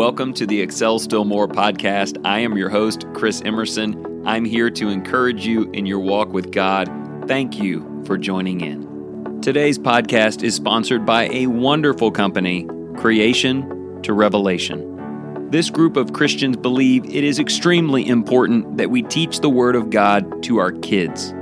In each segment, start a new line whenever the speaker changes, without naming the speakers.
Welcome to the Excel Still More podcast. I am your host, Chris Emerson. I'm here to encourage you in your walk with God. Thank you for joining in. Today's podcast is sponsored by a wonderful company, Creation to Revelation. This group of Christians believe it is extremely important that we teach the Word of God to our kids.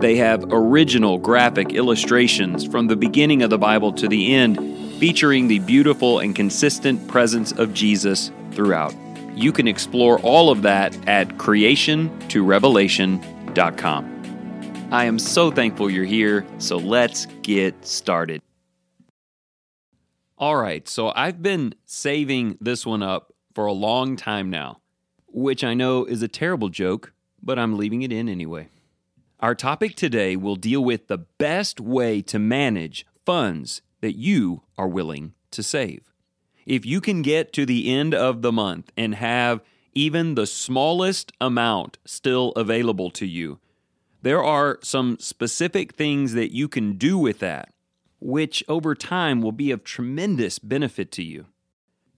They have original graphic illustrations from the beginning of the Bible to the end featuring the beautiful and consistent presence of Jesus throughout. You can explore all of that at creationtorevelation.com. I am so thankful you're here, so let's get started. All right, so I've been saving this one up for a long time now, which I know is a terrible joke, but I'm leaving it in anyway. Our topic today will deal with the best way to manage funds that you are willing to save. If you can get to the end of the month and have even the smallest amount still available to you, there are some specific things that you can do with that, which over time will be of tremendous benefit to you.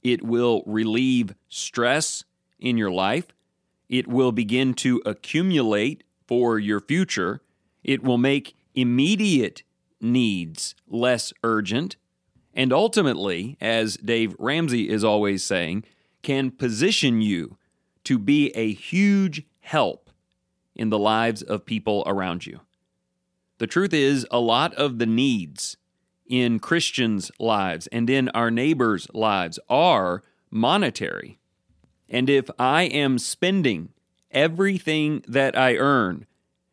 It will relieve stress in your life. It will begin to accumulate for your future. It will make immediate needs less urgent, and ultimately, as Dave Ramsey is always saying, can position you to be a huge help in the lives of people around you. The truth is, a lot of the needs in Christians' lives and in our neighbors' lives are monetary. And if I am spending everything that I earn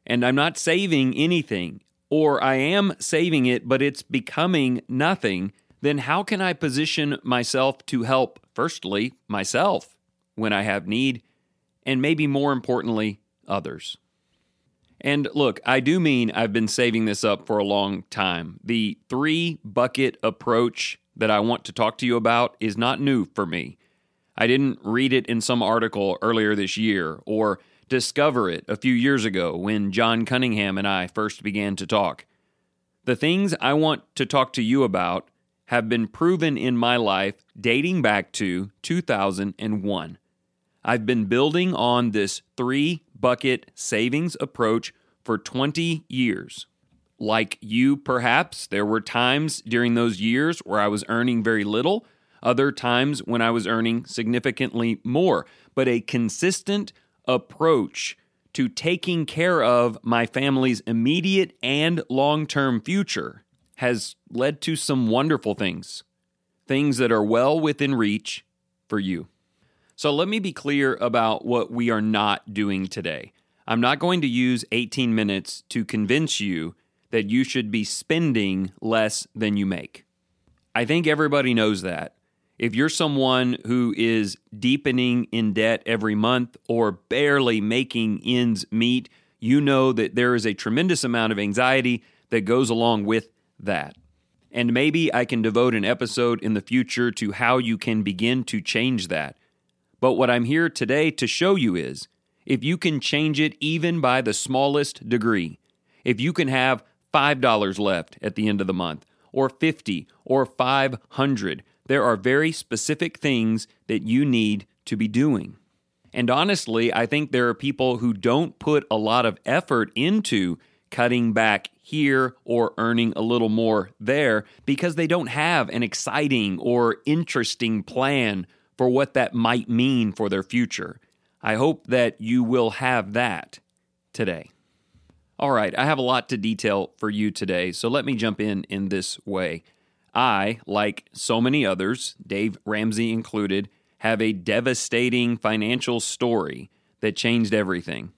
and I'm not saving anything, or I am saving it, but it's becoming nothing, then how can I position myself to help, firstly, myself when I have need, and maybe more importantly, others? And look, I do mean I've been saving this up for a long time. The three bucket approach that I want to talk to you about is not new for me. I didn't read it in some article earlier this year or discover it a few years ago when John Cunningham and I first began to talk. The things I want to talk to you about have been proven in my life dating back to 2001. I've been building on this three bucket savings approach for 20 years. Like you, perhaps, there were times during those years where I was earning very little, other times when I was earning significantly more, but a consistent approach to taking care of my family's immediate and long term future has led to some wonderful things, things that are well within reach for you. So let me be clear about what we are not doing today. I'm not going to use 18 minutes to convince you that you should be spending less than you make. I think everybody knows that. If you're someone who is deepening in debt every month or barely making ends meet, you know that there is a tremendous amount of anxiety that goes along with that. And maybe I can devote an episode in the future to how you can begin to change that. But what I'm here today to show you is if you can change it even by the smallest degree, if you can have $5 left at the end of the month, or 50 or 500 there are very specific things that you need to be doing. And honestly, I think there are people who don't put a lot of effort into cutting back here or earning a little more there because they don't have an exciting or interesting plan for what that might mean for their future. I hope that you will have that today. All right, I have a lot to detail for you today, so let me jump in in this way. I, like so many others, Dave Ramsey included, have a devastating financial story that changed everything.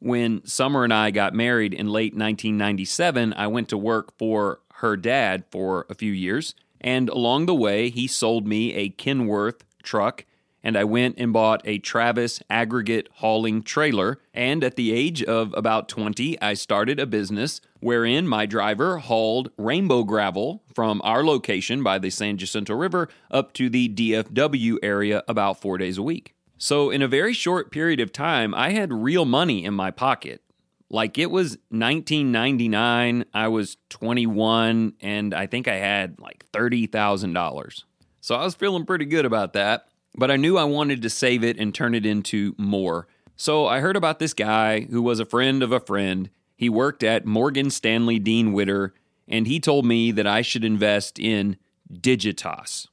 When Summer and I got married in late 1997, I went to work for her dad for a few years, and along the way, he sold me a Kenworth truck and I went and bought a Travis aggregate hauling trailer. And at the age of about 20, I started a business wherein my driver hauled rainbow gravel from our location by the San Jacinto River up to the DFW area about four days a week. So, in a very short period of time, I had real money in my pocket. Like it was 1999, I was 21, and I think I had like $30,000. So I was feeling pretty good about that. But I knew I wanted to save it and turn it into more. So I heard about this guy who was a friend of a friend. He worked at Morgan Stanley Dean Witter, and he told me that I should invest in Digitas.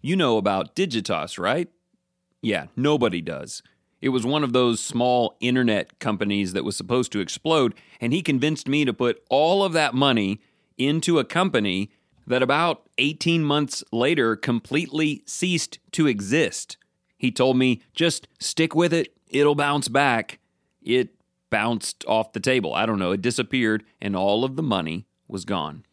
You know about Digitas, right? Yeah, nobody does. It was one of those small internet companies that was supposed to explode, and he convinced me to put all of that money into a company that about 18 months later completely ceased to exist. He told me, just stick with it, it'll bounce back. It bounced off the table. I don't know, it disappeared, and all of the money was gone.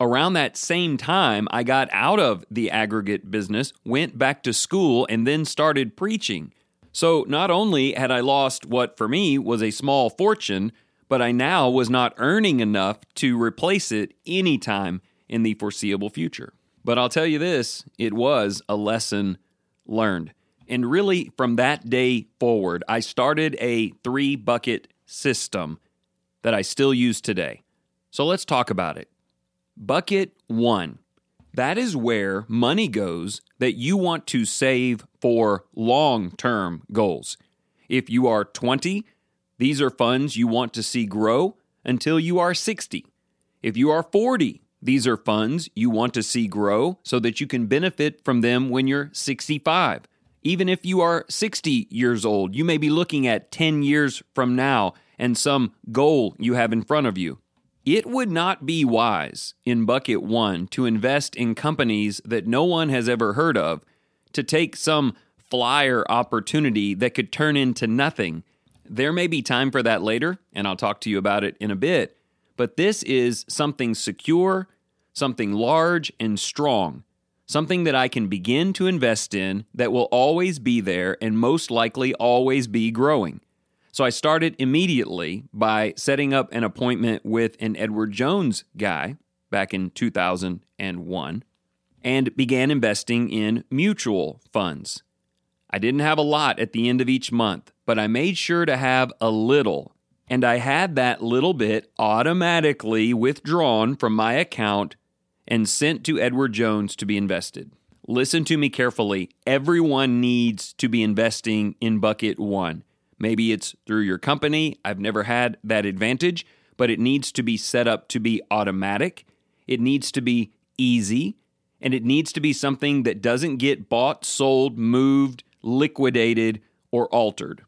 Around that same time, I got out of the aggregate business, went back to school, and then started preaching. So not only had I lost what for me was a small fortune, but I now was not earning enough to replace it anytime in the foreseeable future. But I'll tell you this it was a lesson learned. And really, from that day forward, I started a three bucket system that I still use today. So let's talk about it. Bucket one that is where money goes that you want to save for long term goals. If you are 20, these are funds you want to see grow until you are 60. If you are 40, these are funds you want to see grow so that you can benefit from them when you're 65. Even if you are 60 years old, you may be looking at 10 years from now and some goal you have in front of you. It would not be wise in bucket one to invest in companies that no one has ever heard of, to take some flyer opportunity that could turn into nothing. There may be time for that later, and I'll talk to you about it in a bit, but this is something secure, something large and strong, something that I can begin to invest in that will always be there and most likely always be growing. So I started immediately by setting up an appointment with an Edward Jones guy back in 2001 and began investing in mutual funds. I didn't have a lot at the end of each month, but I made sure to have a little. And I had that little bit automatically withdrawn from my account and sent to Edward Jones to be invested. Listen to me carefully. Everyone needs to be investing in bucket one. Maybe it's through your company. I've never had that advantage, but it needs to be set up to be automatic. It needs to be easy, and it needs to be something that doesn't get bought, sold, moved, liquidated, or altered.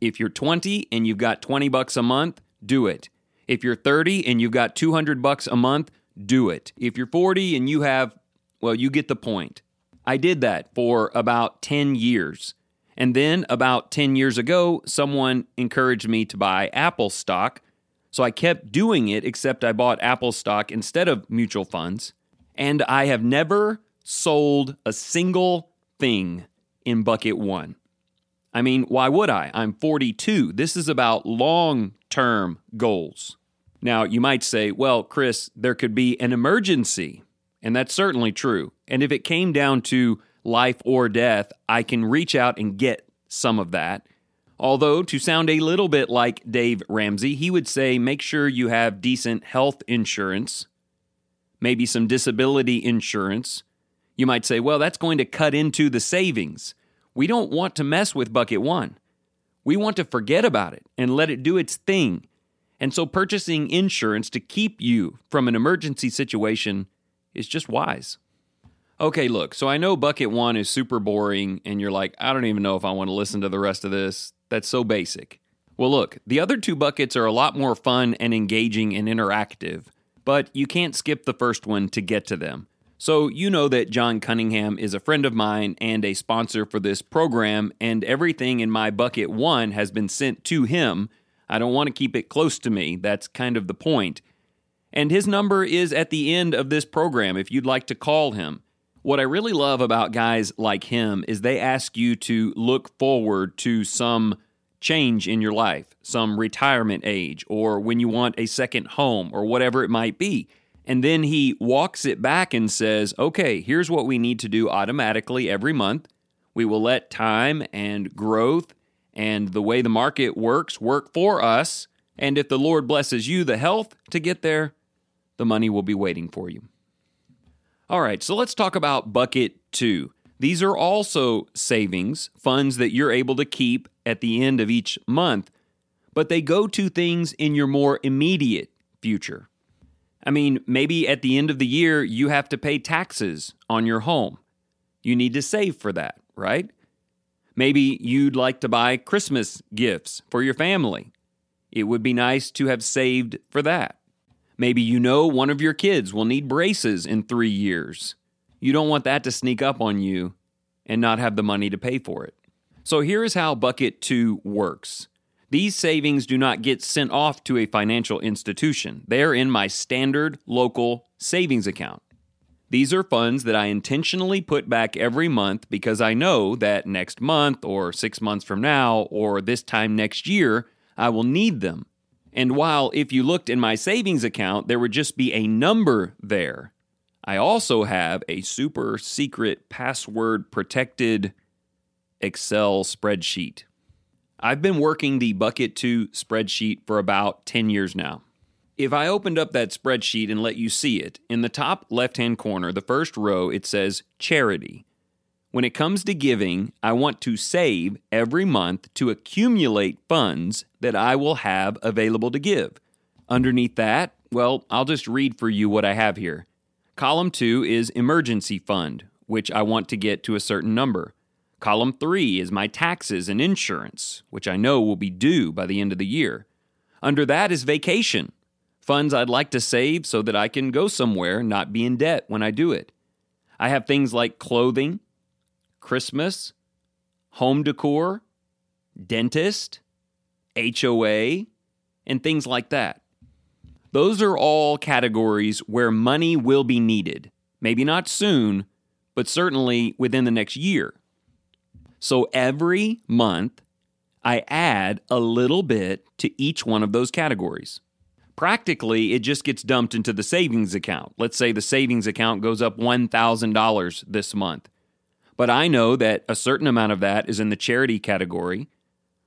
If you're 20 and you've got 20 bucks a month, do it. If you're 30 and you've got 200 bucks a month, do it. If you're 40 and you have, well, you get the point. I did that for about 10 years. And then about 10 years ago, someone encouraged me to buy Apple stock. So I kept doing it, except I bought Apple stock instead of mutual funds. And I have never sold a single thing in bucket one. I mean, why would I? I'm 42. This is about long term goals. Now, you might say, well, Chris, there could be an emergency. And that's certainly true. And if it came down to life or death, I can reach out and get some of that. Although, to sound a little bit like Dave Ramsey, he would say make sure you have decent health insurance, maybe some disability insurance. You might say, well, that's going to cut into the savings. We don't want to mess with bucket one. We want to forget about it and let it do its thing. And so, purchasing insurance to keep you from an emergency situation is just wise. Okay, look, so I know bucket one is super boring, and you're like, I don't even know if I want to listen to the rest of this. That's so basic. Well, look, the other two buckets are a lot more fun and engaging and interactive, but you can't skip the first one to get to them. So, you know that John Cunningham is a friend of mine and a sponsor for this program, and everything in my bucket one has been sent to him. I don't want to keep it close to me. That's kind of the point. And his number is at the end of this program if you'd like to call him. What I really love about guys like him is they ask you to look forward to some change in your life, some retirement age, or when you want a second home, or whatever it might be. And then he walks it back and says, okay, here's what we need to do automatically every month. We will let time and growth and the way the market works work for us. And if the Lord blesses you the health to get there, the money will be waiting for you. All right, so let's talk about bucket two. These are also savings, funds that you're able to keep at the end of each month, but they go to things in your more immediate future. I mean, maybe at the end of the year, you have to pay taxes on your home. You need to save for that, right? Maybe you'd like to buy Christmas gifts for your family. It would be nice to have saved for that. Maybe you know one of your kids will need braces in three years. You don't want that to sneak up on you and not have the money to pay for it. So here is how Bucket 2 works. These savings do not get sent off to a financial institution. They're in my standard local savings account. These are funds that I intentionally put back every month because I know that next month or six months from now or this time next year, I will need them. And while if you looked in my savings account, there would just be a number there, I also have a super secret password protected Excel spreadsheet. I've been working the Bucket 2 spreadsheet for about 10 years now. If I opened up that spreadsheet and let you see it, in the top left hand corner, the first row, it says charity. When it comes to giving, I want to save every month to accumulate funds that I will have available to give. Underneath that, well, I'll just read for you what I have here. Column 2 is emergency fund, which I want to get to a certain number. Column 3 is my taxes and insurance, which I know will be due by the end of the year. Under that is vacation, funds I'd like to save so that I can go somewhere and not be in debt when I do it. I have things like clothing, Christmas, home decor, dentist, HOA, and things like that. Those are all categories where money will be needed. Maybe not soon, but certainly within the next year. So every month, I add a little bit to each one of those categories. Practically, it just gets dumped into the savings account. Let's say the savings account goes up $1,000 this month. But I know that a certain amount of that is in the charity category,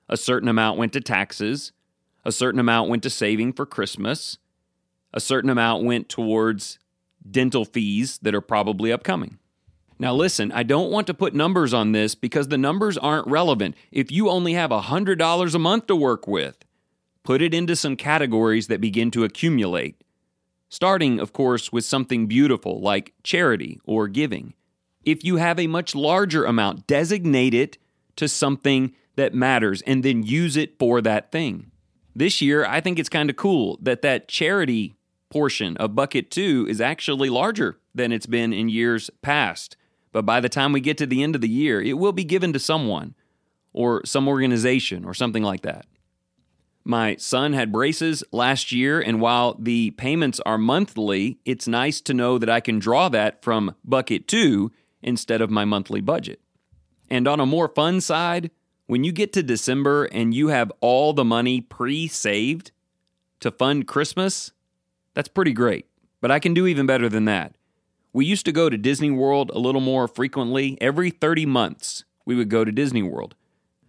a certain amount went to taxes, a certain amount went to saving for Christmas, a certain amount went towards dental fees that are probably upcoming. Now, listen, I don't want to put numbers on this because the numbers aren't relevant. If you only have $100 a month to work with, put it into some categories that begin to accumulate. Starting, of course, with something beautiful like charity or giving. If you have a much larger amount, designate it to something that matters and then use it for that thing. This year, I think it's kind of cool that that charity portion of bucket 2 is actually larger than it's been in years past. But by the time we get to the end of the year, it will be given to someone or some organization or something like that. My son had braces last year, and while the payments are monthly, it's nice to know that I can draw that from bucket two instead of my monthly budget. And on a more fun side, when you get to December and you have all the money pre saved to fund Christmas, that's pretty great. But I can do even better than that. We used to go to Disney World a little more frequently. Every 30 months, we would go to Disney World.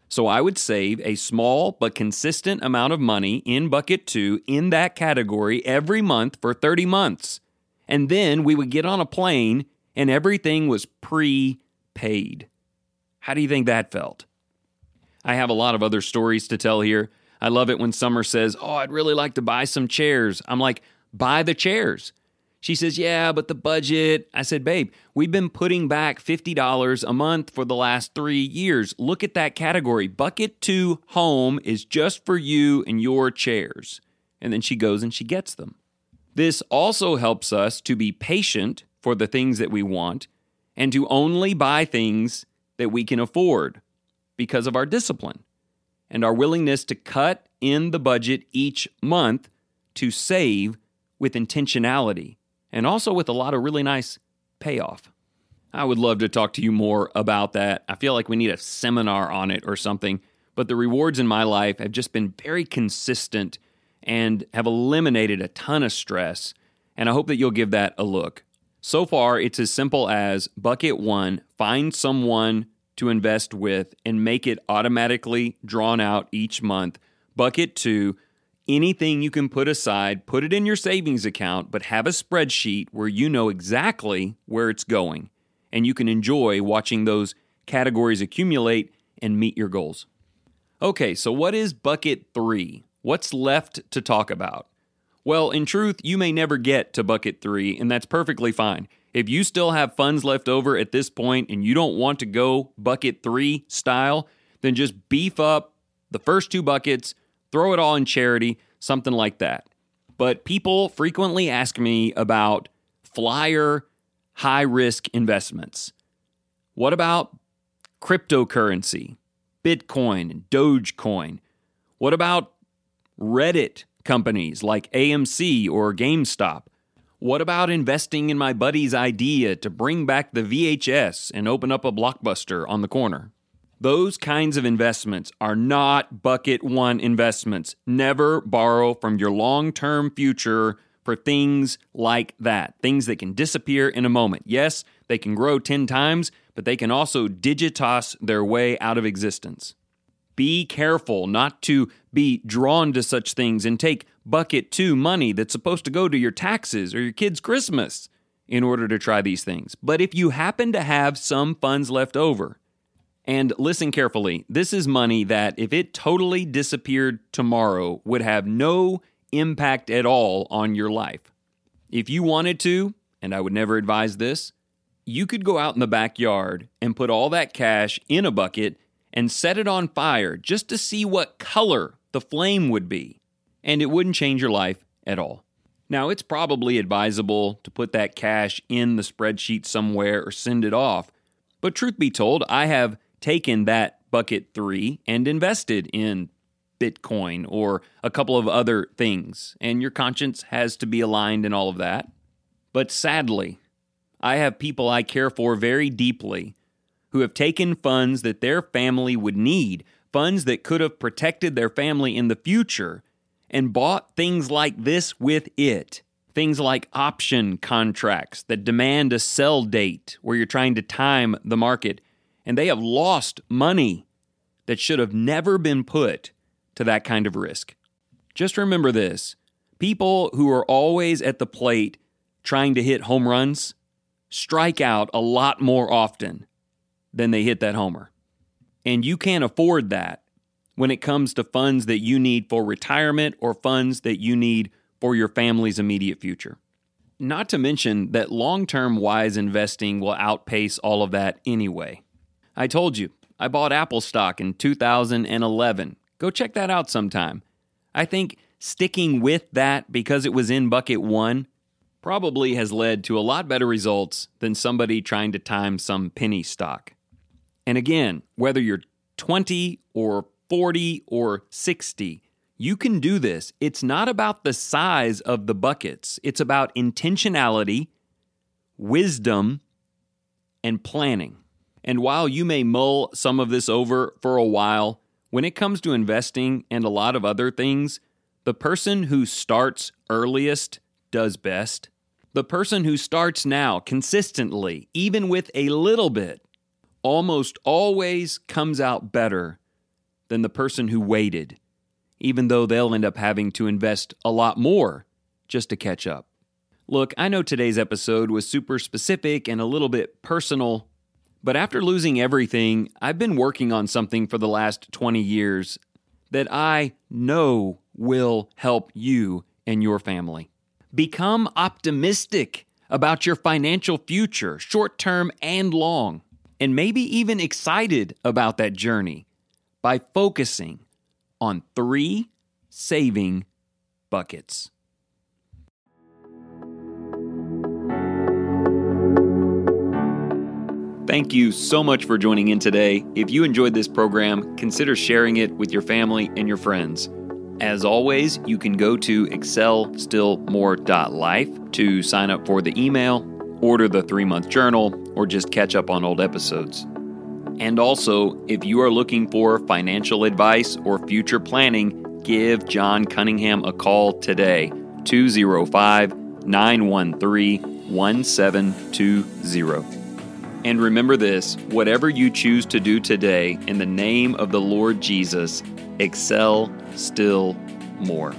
So I would save a small but consistent amount of money in bucket two in that category every month for 30 months. And then we would get on a plane and everything was pre paid. How do you think that felt? I have a lot of other stories to tell here. I love it when Summer says, Oh, I'd really like to buy some chairs. I'm like, Buy the chairs. She says, Yeah, but the budget. I said, Babe, we've been putting back $50 a month for the last three years. Look at that category. Bucket two home is just for you and your chairs. And then she goes and she gets them. This also helps us to be patient for the things that we want and to only buy things that we can afford because of our discipline and our willingness to cut in the budget each month to save with intentionality and also with a lot of really nice payoff. I would love to talk to you more about that. I feel like we need a seminar on it or something, but the rewards in my life have just been very consistent and have eliminated a ton of stress, and I hope that you'll give that a look. So far, it's as simple as bucket one, find someone to invest with and make it automatically drawn out each month. Bucket two, anything you can put aside, put it in your savings account, but have a spreadsheet where you know exactly where it's going. and you can enjoy watching those categories accumulate and meet your goals. Okay, so what is bucket three? What's left to talk about? Well, in truth, you may never get to bucket three, and that's perfectly fine. If you still have funds left over at this point and you don't want to go bucket three style, then just beef up the first two buckets, throw it all in charity, something like that. But people frequently ask me about flyer high risk investments. What about cryptocurrency, Bitcoin, and Dogecoin? What about Reddit companies like AMC or GameStop? What about investing in my buddy's idea to bring back the VHS and open up a blockbuster on the corner? Those kinds of investments are not bucket one investments. Never borrow from your long term future for things like that, things that can disappear in a moment. Yes, they can grow 10 times, but they can also digitas their way out of existence. Be careful not to be drawn to such things and take bucket two money that's supposed to go to your taxes or your kid's Christmas in order to try these things. But if you happen to have some funds left over, and listen carefully, this is money that, if it totally disappeared tomorrow, would have no impact at all on your life. If you wanted to, and I would never advise this, you could go out in the backyard and put all that cash in a bucket and set it on fire just to see what color the flame would be, and it wouldn't change your life at all. Now, it's probably advisable to put that cash in the spreadsheet somewhere or send it off, but truth be told, I have taken that bucket three and invested in Bitcoin or a couple of other things, and your conscience has to be aligned in all of that. But sadly, I have people I care for very deeply who have taken funds that their family would need, funds that could have protected their family in the future, and bought things like this with it. Things like option contracts that demand a sell date where you're trying to time the market and they have lost money that should have never been put to that kind of risk. Just remember this people who are always at the plate trying to hit home runs strike out a lot more often than they hit that homer. And you can't afford that when it comes to funds that you need for retirement or funds that you need for your family's immediate future. Not to mention that long term wise investing will outpace all of that anyway. I told you, I bought Apple stock in 2011. Go check that out sometime. I think sticking with that because it was in bucket one probably has led to a lot better results than somebody trying to time some penny stock. And again, whether you're 20 or 40 or 60, you can do this. It's not about the size of the buckets, it's about intentionality, wisdom, and planning. And while you may mull some of this over for a while, when it comes to investing and a lot of other things, the person who starts earliest does best. The person who starts now consistently, even with a little bit, almost always comes out better than the person who waited, even though they'll end up having to invest a lot more just to catch up. Look, I know today's episode was super specific and a little bit personal but after losing everything, I've been working on something for the last 20 years that I know will help you and your family. Become optimistic about your financial future, short term and long, and maybe even excited about that journey by focusing on three saving buckets. Thank you so much for joining in today. If you enjoyed this program, consider sharing it with your family and your friends. As always, you can go to excelstillmore.life to sign up for the email, order the three month journal, or just catch up on old episodes. And also, if you are looking for financial advice or future planning, give John Cunningham a call today 205 913 1720. And remember this whatever you choose to do today, in the name of the Lord Jesus, excel still more.